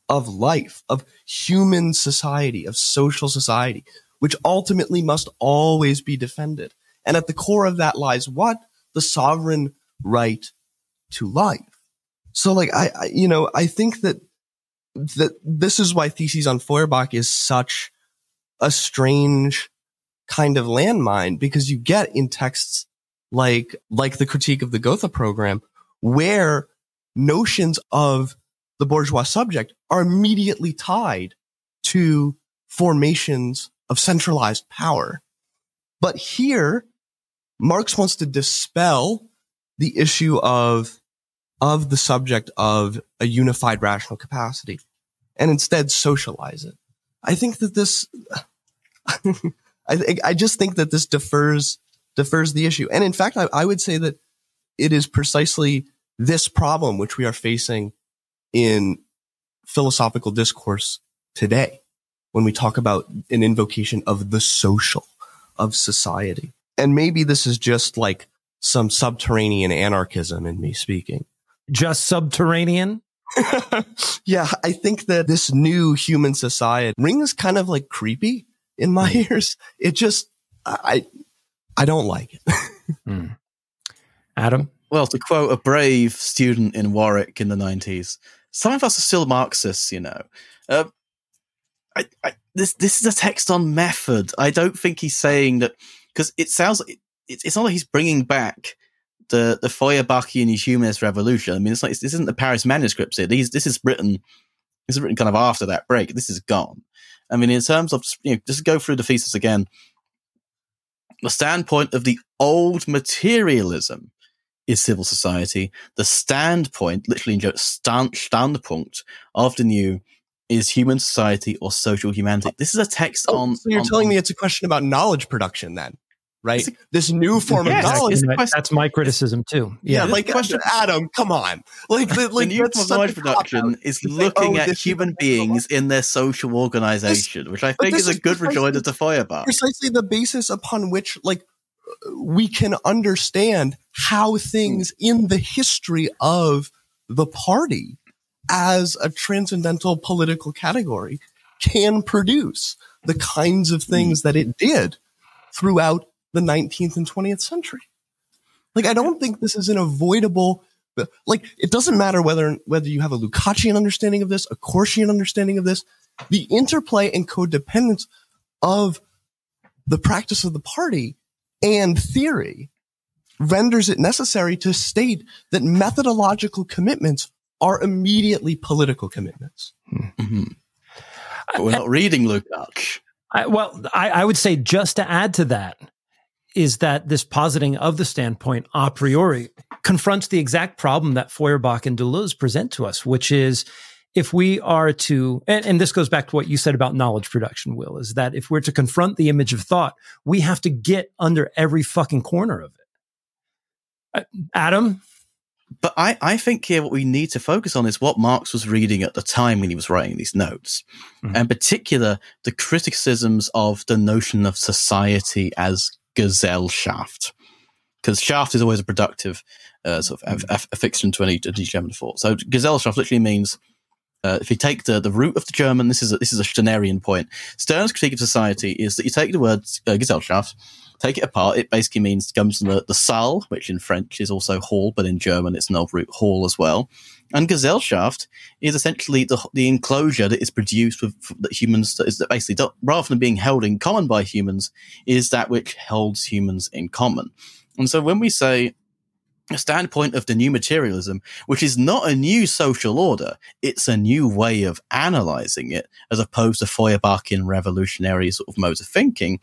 of life, of human society, of social society, which ultimately must always be defended. And at the core of that lies what? The sovereign right to life. So like I, I you know, I think that that this is why Theses on Feuerbach is such a strange kind of landmine because you get in texts like, like the critique of the Gotha program where notions of the bourgeois subject are immediately tied to formations of centralized power. But here, Marx wants to dispel the issue of, of the subject of a unified rational capacity and instead socialize it. I think that this, I I just think that this defers defers the issue. And in fact, I, I would say that it is precisely this problem which we are facing in philosophical discourse today when we talk about an invocation of the social of society. And maybe this is just like some subterranean anarchism in me speaking. Just subterranean? yeah, I think that this new human society rings kind of like creepy in my mm. ears. It just, I, I don't like it. mm. Adam? Well, to quote a brave student in Warwick in the 90s, some of us are still Marxists, you know. Uh, I, I, this this is a text on method. I don't think he's saying that because it sounds it, it's not like he's bringing back the the Feuerbachian humanist revolution. I mean, it's like this isn't the Paris manuscripts here. These this is written this is written kind of after that break. This is gone. I mean, in terms of you know, just go through the thesis again. The standpoint of the old materialism is civil society. The standpoint, literally in stand, standpunkt of the new is human society or social humanity. This is a text oh, on. So you're on, telling on, me it's a question about knowledge production then? Right? this new form yes, of knowledge. That, that's my criticism too. Yeah, yeah like uh, question, Adam, come on. Like, the, like the new form of knowledge production is looking say, oh, at human beings in their social organization, this, which I think is a good rejoinder to Feuerbach. Precisely the basis upon which, like, we can understand how things in the history of the party as a transcendental political category can produce the kinds of things that it did throughout the 19th and 20th century. Like, I don't think this is an avoidable, like, it doesn't matter whether, whether you have a Lukácsian understanding of this, a Korschian understanding of this, the interplay and codependence of the practice of the party and theory renders it necessary to state that methodological commitments are immediately political commitments. Mm-hmm. But we're not reading Lukács. I, well, I, I, would say just to add to that, is that this positing of the standpoint a priori confronts the exact problem that Feuerbach and Deleuze present to us, which is if we are to, and, and, this goes back to what you said about knowledge production, Will, is that if we're to confront the image of thought, we have to get under every fucking corner of it. Uh, Adam? But I, I think here what we need to focus on is what Marx was reading at the time when he was writing these notes. Mm-hmm. And in particular, the criticisms of the notion of society as Gesellschaft. Because Schaft is always a productive uh, sort of affixation to any, any German thought. So Gesellschaft literally means uh, if you take the, the root of the German, this is a, this is a Stirnerian point. Stirner's critique of society is that you take the word uh, Gesellschaft, take it apart. It basically means comes from the, the Saal, which in French is also hall, but in German it's an old root hall as well. And Gesellschaft is essentially the, the enclosure that is produced with that humans that is that basically rather than being held in common by humans is that which holds humans in common. And so when we say a standpoint of the new materialism, which is not a new social order, it's a new way of analyzing it, as opposed to Feuerbachian revolutionary sort of modes of thinking.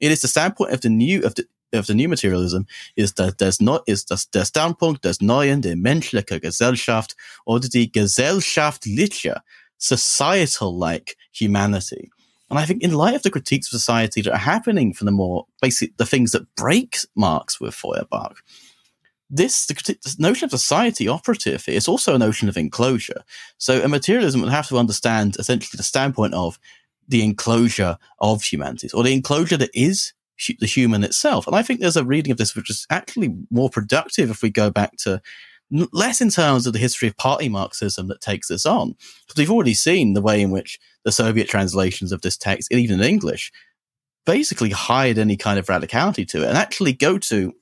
It is the standpoint of the new of the of the new materialism ist, dass das no, ist das der Standpunkt des neuen, der menschlichen Gesellschaft oder die gesellschaftliche, societal-like humanity. And I think in light of the critiques of society that are happening from the more basic, the things that break Marx with Feuerbach, this, the, the, notion of society operative is also a notion of enclosure. So a materialism would have to understand essentially the standpoint of the enclosure of humanities or the enclosure that is the human itself. And I think there's a reading of this which is actually more productive if we go back to less in terms of the history of party Marxism that takes this on. Because we've already seen the way in which the Soviet translations of this text, even in English, basically hide any kind of radicality to it and actually go to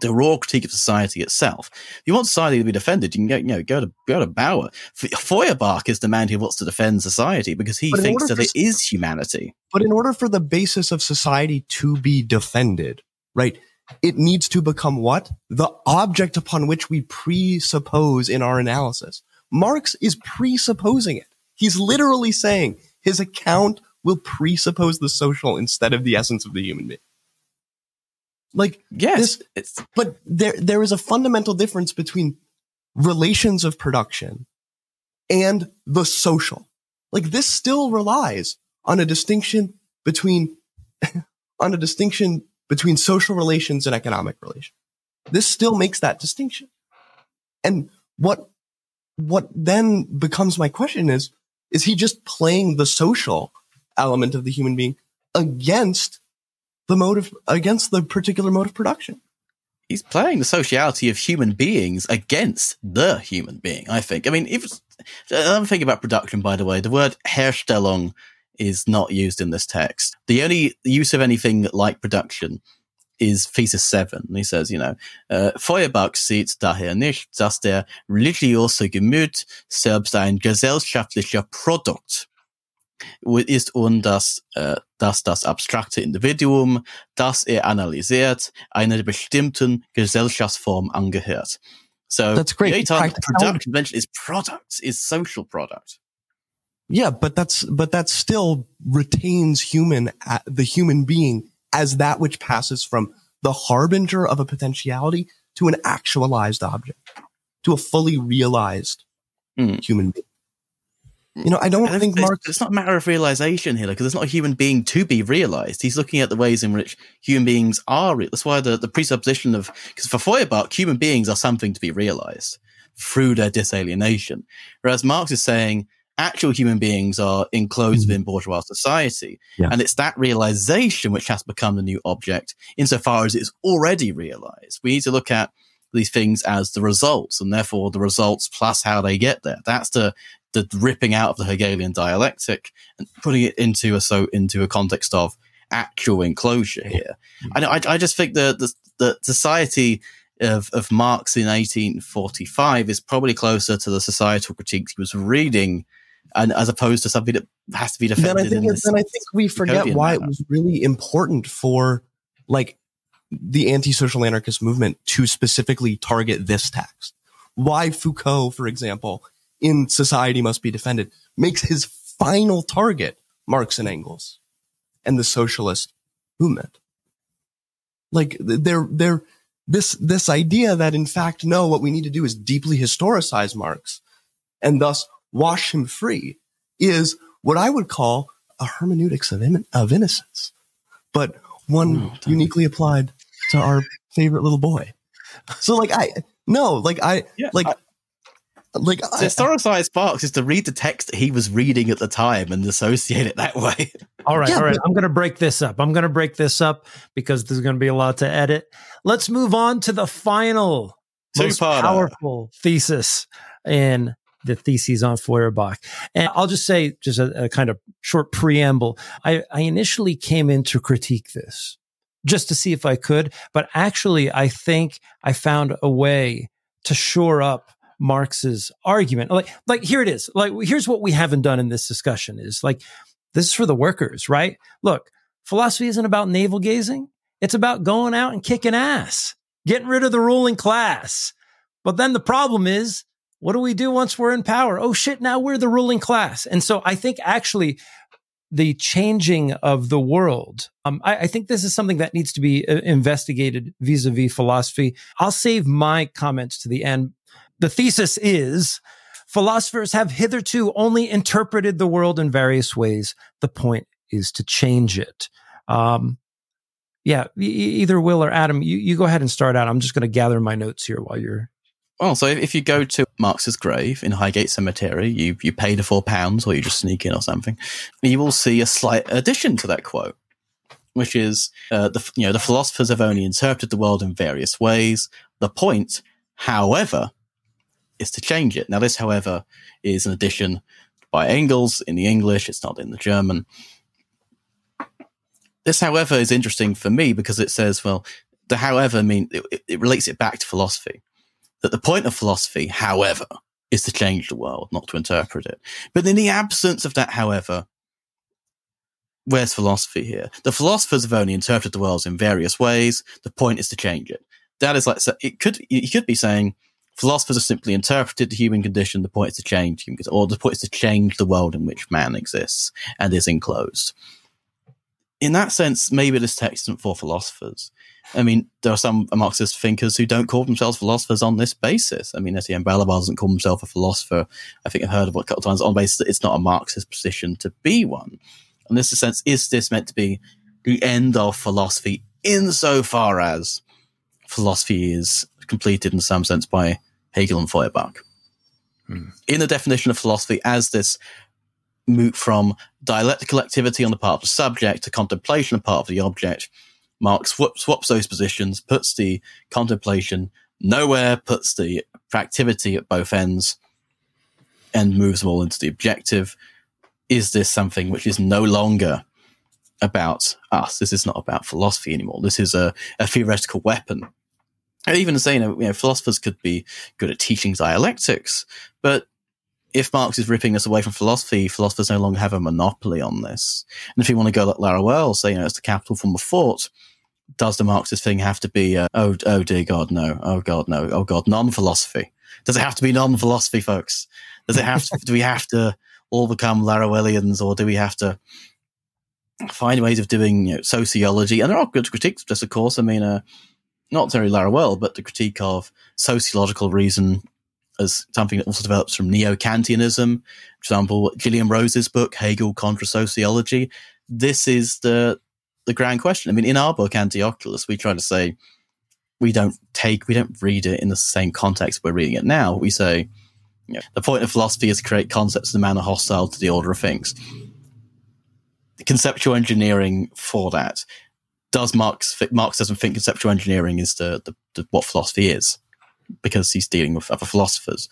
the raw critique of society itself. If you want society to be defended, you can go, you know, go to go to Bauer. Feuerbach is the man who wants to defend society because he thinks that for, it is humanity. But in order for the basis of society to be defended, right, it needs to become what the object upon which we presuppose in our analysis. Marx is presupposing it. He's literally saying his account will presuppose the social instead of the essence of the human being. Like yes, this, but there there is a fundamental difference between relations of production and the social. Like this still relies on a distinction between on a distinction between social relations and economic relations. This still makes that distinction. And what, what then becomes my question is, is he just playing the social element of the human being against the mode of, against the particular mode of production? He's playing the sociality of human beings against the human being, I think. I mean, if I'm thinking about production, by the way, the word Herstellung is not used in this text. The only use of anything like production is Thesis 7. He says, you know, uh, Feuerbach sieht daher nicht, dass der religiöse Gemüt selbst ein gesellschaftlicher Produkt ist und dass, äh, dass das abstrakte Individuum, das er analysiert, einer bestimmten Gesellschaftsform angehört. So that's great. The product convention is product, is social product. Yeah, but that's but that still retains human uh, the human being as that which passes from the harbinger of a potentiality to an actualized object, to a fully realized mm. human being. You know, I don't think Marx. It's not a matter of realization here, because there's not a human being to be realized. He's looking at the ways in which human beings are. Re- That's why the, the presupposition of, because for Feuerbach, human beings are something to be realized through their disalienation. Whereas Marx is saying actual human beings are enclosed mm-hmm. within bourgeois society. Yeah. And it's that realization which has become the new object insofar as it's already realized. We need to look at these things as the results and therefore the results plus how they get there. That's the, the ripping out of the Hegelian dialectic and putting it into a, so into a context of actual enclosure here. Mm-hmm. I, I just think the, the, the society of, of Marx in 1845 is probably closer to the societal critiques he was reading and as opposed to something that has to be defended. Then I think, then I think we forget why manner. it was really important for like the anti-social anarchist movement to specifically target this text. Why Foucault, for example, in Society Must Be Defended, makes his final target Marx and Engels and the socialist movement. Like they're, they're, this, this idea that in fact, no, what we need to do is deeply historicize Marx and thus wash him free is what I would call a hermeneutics of, in, of innocence, but one oh, uniquely applied to our favorite little boy. So like I no like I yeah, like. I, like to historicize Marx is to read the text that he was reading at the time and associate it that way. All right, yeah, all right. But, I'm going to break this up. I'm going to break this up because there's going to be a lot to edit. Let's move on to the final, most powerful thesis in the theses on Feuerbach. And I'll just say, just a, a kind of short preamble. I, I initially came in to critique this just to see if I could, but actually, I think I found a way to shore up Marx's argument. Like, like here it is. Like, here's what we haven't done in this discussion is like, this is for the workers, right? Look, philosophy isn't about navel gazing. It's about going out and kicking ass, getting rid of the ruling class. But then the problem is what do we do once we're in power? Oh shit, now we're the ruling class. And so I think actually the changing of the world, um, I, I, think this is something that needs to be uh, investigated vis a vis philosophy. I'll save my comments to the end. The thesis is philosophers have hitherto only interpreted the world in various ways. The point is to change it. Um, yeah, either Will or Adam, you, you go ahead and start out. I'm just going to gather my notes here while you're well, so if you go to Marx's grave in Highgate Cemetery, you you pay the four pounds, or you just sneak in or something, you will see a slight addition to that quote, which is uh, the you know the philosophers have only interpreted the world in various ways. The point, however, is to change it. Now, this, however, is an addition by Engels in the English. It's not in the German. This, however, is interesting for me because it says, well, the however mean it, it relates it back to philosophy that the point of philosophy, however, is to change the world, not to interpret it. But in the absence of that, however, where's philosophy here? The philosophers have only interpreted the world in various ways. The point is to change it. That is like, so it could, you could be saying philosophers have simply interpreted the human condition. The point is to change human, or the point is to change the world in which man exists and is enclosed. In that sense, maybe this text isn't for philosophers. I mean, there are some Marxist thinkers who don't call themselves philosophers on this basis. I mean, Etienne Balibar doesn't call himself a philosopher. I think I've heard of it a couple of times on the basis that it's not a Marxist position to be one. In this, sense, is this meant to be the end of philosophy insofar as philosophy is completed in some sense by Hegel and Feuerbach. Hmm. In the definition of philosophy as this move from dialectical activity on the part of the subject to contemplation on the part of the object, Marx swaps, swaps those positions, puts the contemplation nowhere, puts the activity at both ends, and moves them all into the objective. Is this something which is no longer about us? This is not about philosophy anymore. This is a, a theoretical weapon. Even saying, you know, philosophers could be good at teaching dialectics, but if Marx is ripping us away from philosophy, philosophers no longer have a monopoly on this. And if you want to go like Laruelle, say, you know, it's the capital form of thought, does the Marxist thing have to be, uh, oh, oh dear God, no, oh God, no, oh God, non-philosophy? Does it have to be non-philosophy, folks? Does it have to, do we have to all become Laruellians or do we have to find ways of doing you know, sociology? And there are good critiques of this, of course. I mean, uh, not very Laruelle, but the critique of sociological reason as something that also develops from neo-Kantianism. For example, Gillian Rose's book, Hegel Contra Sociology. This is the the grand question. I mean, in our book, Anti-Oculus, we try to say we don't take, we don't read it in the same context we're reading it now. We say, you know, the point of philosophy is to create concepts in a manner hostile to the order of things. Conceptual engineering for that. Does Marx, Marx doesn't think conceptual engineering is the, the, the what philosophy is because he's dealing with other philosophers.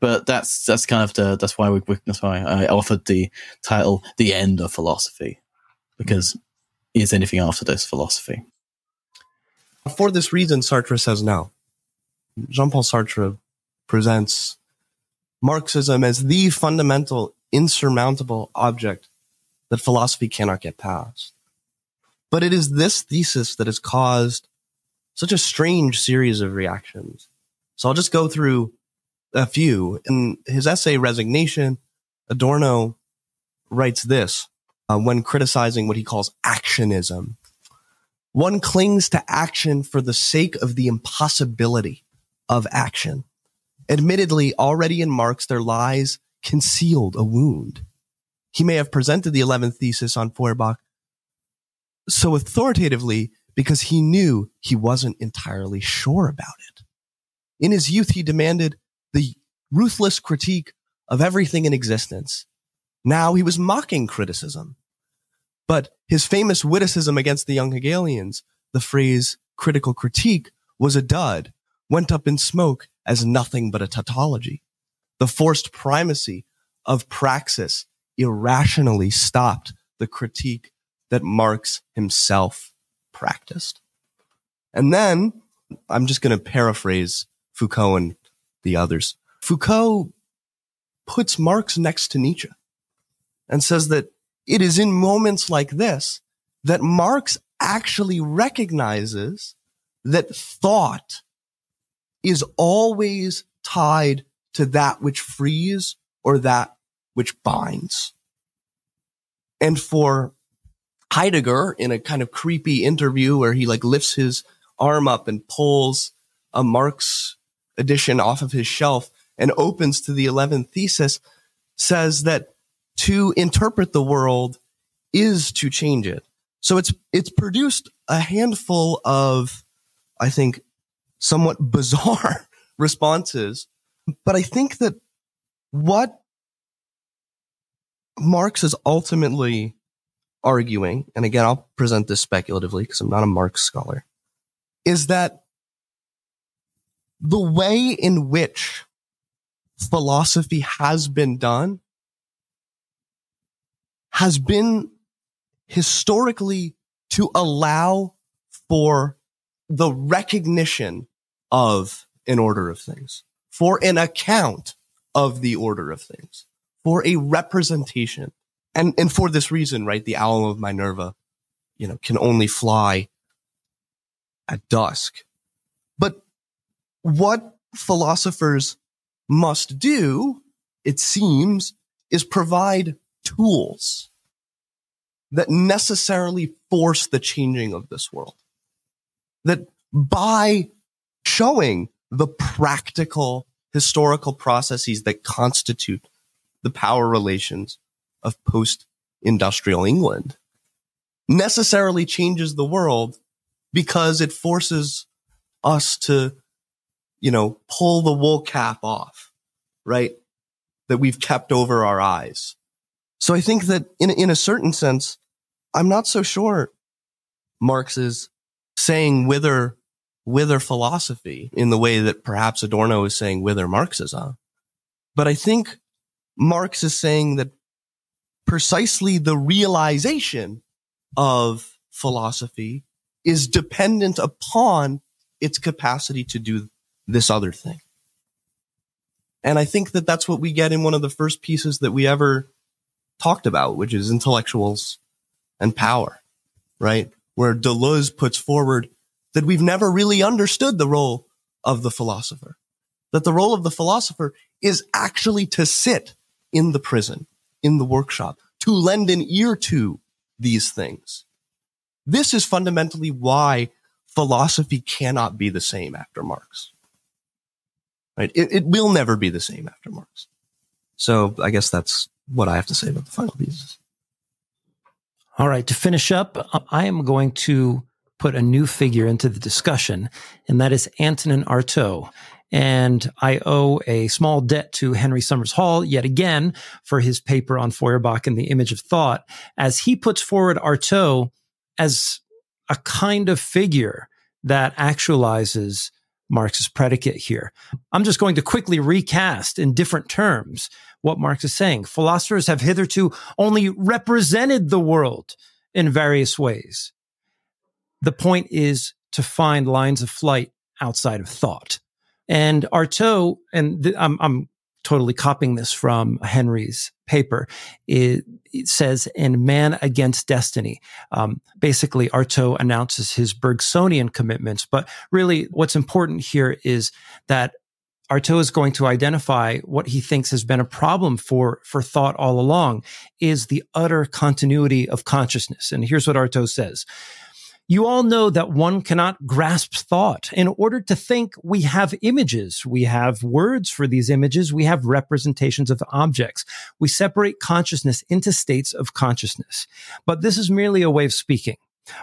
But that's that's kind of the that's why we that's why I offered the title "The End of Philosophy," because is anything after this philosophy? For this reason, Sartre says no. Jean Paul Sartre presents Marxism as the fundamental, insurmountable object that philosophy cannot get past. But it is this thesis that has caused such a strange series of reactions. So I'll just go through a few. In his essay, Resignation, Adorno writes this uh, when criticizing what he calls actionism. One clings to action for the sake of the impossibility of action. Admittedly, already in Marx, there lies concealed a wound. He may have presented the 11th thesis on Feuerbach so authoritatively because he knew he wasn't entirely sure about it. In his youth, he demanded the ruthless critique of everything in existence now he was mocking criticism. But his famous witticism against the young Hegelians, the phrase critical critique, was a dud, went up in smoke as nothing but a tautology. The forced primacy of praxis irrationally stopped the critique that Marx himself practiced. And then I'm just going to paraphrase Foucault and the others. Foucault puts Marx next to Nietzsche and says that it is in moments like this that Marx actually recognizes that thought is always tied to that which frees or that which binds. And for Heidegger in a kind of creepy interview where he like lifts his arm up and pulls a Marx edition off of his shelf and opens to the 11th thesis says that to interpret the world is to change it. So it's, it's produced a handful of, I think, somewhat bizarre responses. But I think that what Marx is ultimately arguing, and again, I'll present this speculatively because I'm not a Marx scholar, is that the way in which philosophy has been done has been historically to allow for the recognition of an order of things, for an account of the order of things, for a representation. And, and for this reason, right, the owl of Minerva, you know, can only fly at dusk. But what philosophers must do, it seems, is provide tools that necessarily force the changing of this world. That by showing the practical historical processes that constitute the power relations of post industrial England, necessarily changes the world because it forces us to, you know, pull the wool cap off, right? That we've kept over our eyes. So I think that in, in a certain sense, I'm not so sure Marx is saying wither, wither philosophy in the way that perhaps Adorno is saying wither Marxism. But I think Marx is saying that precisely the realization of philosophy is dependent upon its capacity to do this other thing. And I think that that's what we get in one of the first pieces that we ever talked about, which is intellectuals and power, right? Where Deleuze puts forward that we've never really understood the role of the philosopher, that the role of the philosopher is actually to sit in the prison, in the workshop, to lend an ear to these things. This is fundamentally why philosophy cannot be the same after Marx. Right? It, it will never be the same after Marx. So I guess that's what I have to say about the final pieces. All right. To finish up, I am going to put a new figure into the discussion, and that is Antonin Artaud. And I owe a small debt to Henry Somers-Hall yet again for his paper on Feuerbach and the image of thought, as he puts forward Artaud as a kind of figure that actualizes Marx's predicate here. I'm just going to quickly recast in different terms what Marx is saying. Philosophers have hitherto only represented the world in various ways. The point is to find lines of flight outside of thought. And Artaud, and th- I'm, I'm totally copying this from Henry's paper. It, it says in Man Against Destiny. Um, basically, Artaud announces his Bergsonian commitments, but really what's important here is that Artaud is going to identify what he thinks has been a problem for, for thought all along is the utter continuity of consciousness. And here's what Artaud says. You all know that one cannot grasp thought. In order to think, we have images. We have words for these images. We have representations of objects. We separate consciousness into states of consciousness. But this is merely a way of speaking.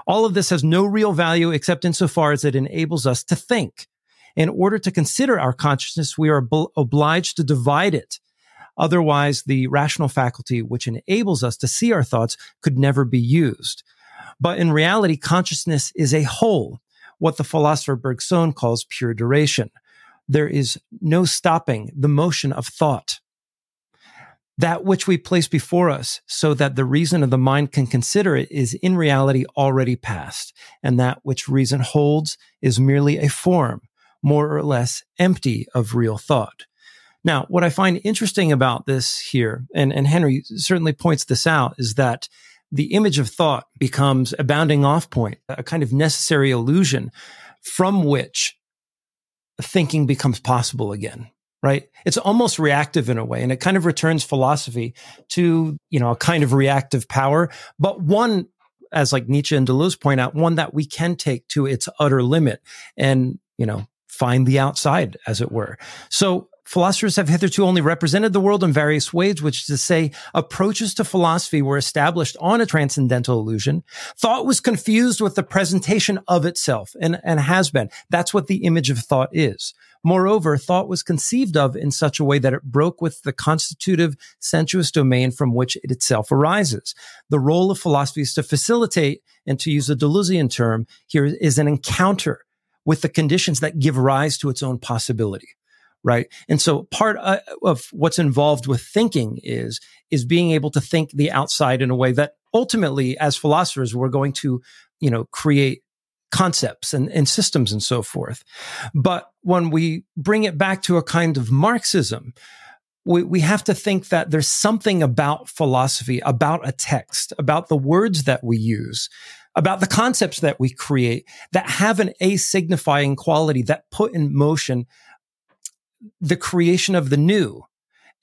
All of this has no real value except insofar as it enables us to think. In order to consider our consciousness, we are obliged to divide it. Otherwise, the rational faculty, which enables us to see our thoughts, could never be used. But in reality, consciousness is a whole, what the philosopher Bergson calls pure duration. There is no stopping the motion of thought. That which we place before us so that the reason of the mind can consider it is in reality already past. And that which reason holds is merely a form, more or less empty of real thought. Now, what I find interesting about this here, and, and Henry certainly points this out, is that the image of thought becomes a bounding off point, a kind of necessary illusion from which thinking becomes possible again right? It's almost reactive in a way and it kind of returns philosophy to you know a kind of reactive power but one as like nietzsche and deleuze point out one that we can take to its utter limit and you know find the outside as it were. So Philosophers have hitherto only represented the world in various ways, which is to say, approaches to philosophy were established on a transcendental illusion. Thought was confused with the presentation of itself and, and has been. That's what the image of thought is. Moreover, thought was conceived of in such a way that it broke with the constitutive sensuous domain from which it itself arises. The role of philosophy is to facilitate, and to use a Deleuzian term here, is an encounter with the conditions that give rise to its own possibility right? And so part uh, of what's involved with thinking is is being able to think the outside in a way that ultimately as philosophers we're going to you know create concepts and, and systems and so forth. But when we bring it back to a kind of marxism we, we have to think that there's something about philosophy about a text about the words that we use about the concepts that we create that have an a signifying quality that put in motion the creation of the new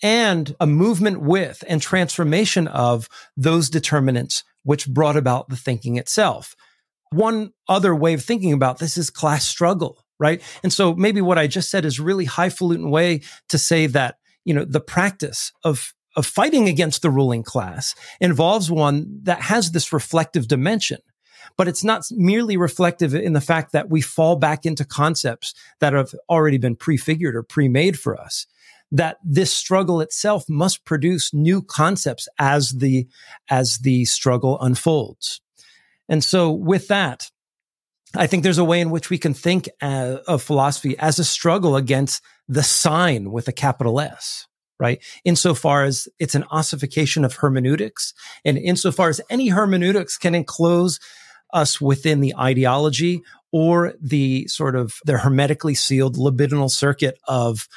and a movement with and transformation of those determinants which brought about the thinking itself. One other way of thinking about this is class struggle, right? And so maybe what I just said is really highfalutin way to say that, you know, the practice of of fighting against the ruling class involves one that has this reflective dimension. But it's not merely reflective in the fact that we fall back into concepts that have already been prefigured or pre-made for us. That this struggle itself must produce new concepts as the, as the struggle unfolds. And so with that, I think there's a way in which we can think uh, of philosophy as a struggle against the sign with a capital S, right? Insofar as it's an ossification of hermeneutics and insofar as any hermeneutics can enclose us within the ideology or the sort of the hermetically sealed libidinal circuit of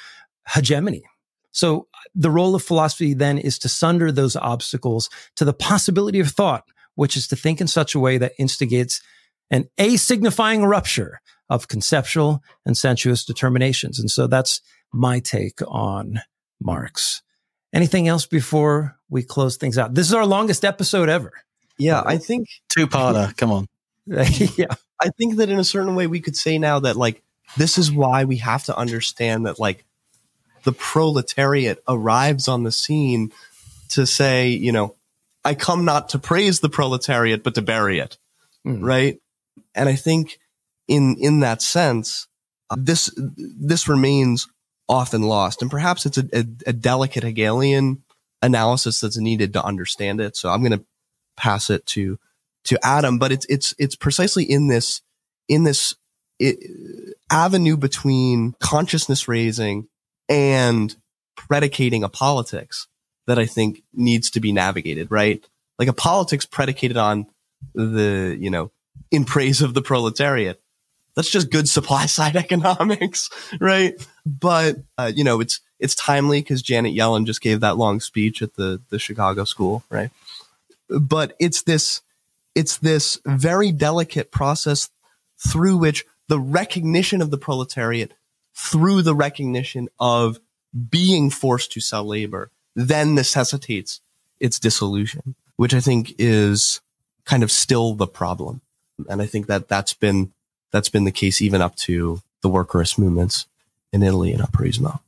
hegemony. So the role of philosophy then is to sunder those obstacles to the possibility of thought, which is to think in such a way that instigates an a signifying rupture of conceptual and sensuous determinations. And so that's my take on Marx. Anything else before we close things out? This is our longest episode ever. Yeah, I think two parter. Come on. yeah. I think that in a certain way we could say now that like this is why we have to understand that like the proletariat arrives on the scene to say, you know, I come not to praise the proletariat, but to bury it. Mm. Right. And I think in, in that sense, uh, this, this remains often lost. And perhaps it's a, a, a delicate Hegelian analysis that's needed to understand it. So I'm going to pass it to, to Adam, but it's, it's, it's precisely in this, in this it, avenue between consciousness raising and predicating a politics that I think needs to be navigated, right? Like a politics predicated on the, you know, in praise of the proletariat. That's just good supply side economics, right? But, uh, you know, it's, it's timely because Janet Yellen just gave that long speech at the, the Chicago school, right? But it's this, it's this very delicate process through which the recognition of the proletariat through the recognition of being forced to sell labor then necessitates its dissolution, which I think is kind of still the problem. And I think that that's been, that's been the case even up to the workerist movements in Italy and Operaismo.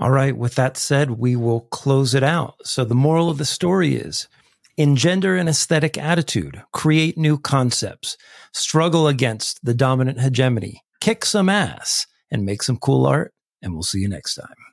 All right. With that said, we will close it out. So the moral of the story is engender an aesthetic attitude, create new concepts, struggle against the dominant hegemony, kick some ass, and make some cool art. And we'll see you next time.